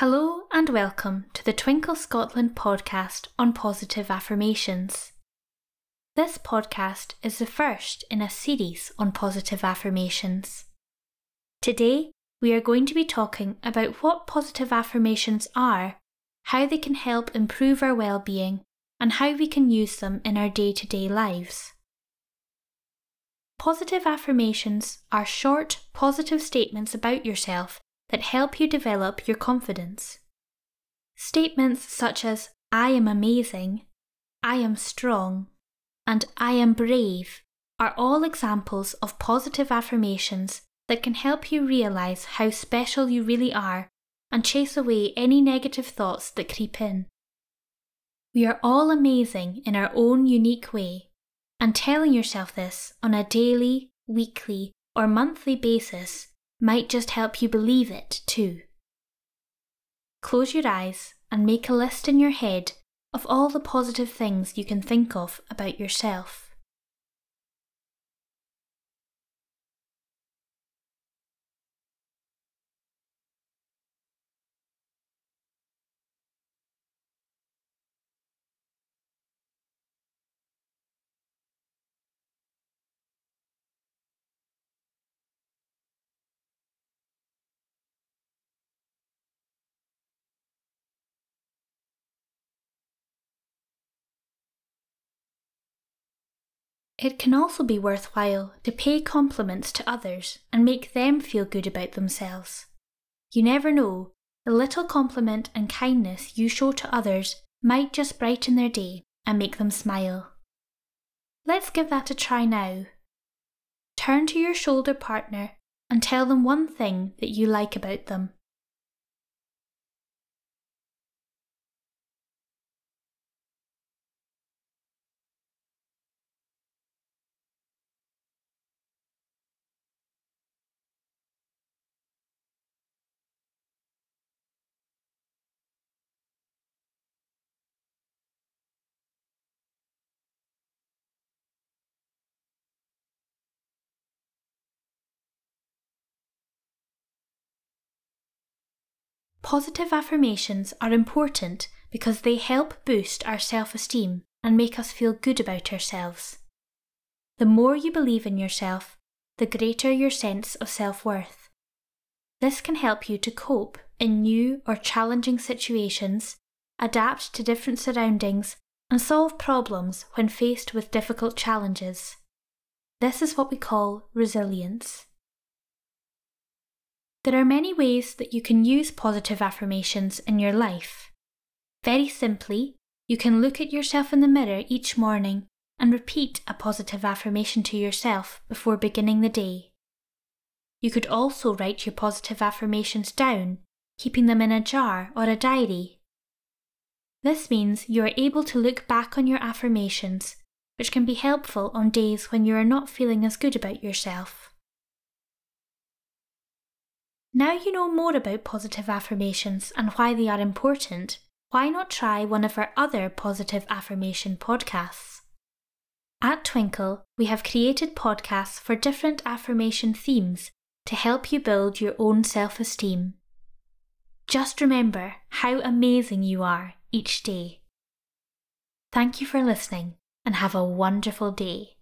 Hello and welcome to the Twinkl Scotland podcast on positive affirmations. This podcast is the first in a series on positive affirmations. Today, we are going to be talking about what positive affirmations are, how they can help improve our well-being, and how we can use them in our day-to-day lives. Positive affirmations are short, positive statements about yourself that help you develop your confidence. Statements such as, I am amazing, I am strong, and I am brave are all examples of positive affirmations that can help you realize how special you really are and chase away any negative thoughts that creep in. We are all amazing in our own unique way, and telling yourself this on a daily, weekly, or monthly basis might just help you believe it too. Close your eyes and make a list in your head of all the positive things you can think of about yourself. It can also be worthwhile to pay compliments to others and make them feel good about themselves. You never know, the little compliment and kindness you show to others might just brighten their day and make them smile. Let's give that a try now. Turn to your shoulder partner and tell them one thing that you like about them. Positive affirmations are important because they help boost our self esteem and make us feel good about ourselves. The more you believe in yourself, the greater your sense of self worth. This can help you to cope in new or challenging situations, adapt to different surroundings, and solve problems when faced with difficult challenges. This is what we call resilience. There are many ways that you can use positive affirmations in your life. Very simply, you can look at yourself in the mirror each morning and repeat a positive affirmation to yourself before beginning the day. You could also write your positive affirmations down, keeping them in a jar or a diary. This means you are able to look back on your affirmations, which can be helpful on days when you are not feeling as good about yourself. Now you know more about positive affirmations and why they are important, why not try one of our other positive affirmation podcasts? At Twinkl, we have created podcasts for different affirmation themes to help you build your own self esteem. Just remember how amazing you are each day. Thank you for listening and have a wonderful day.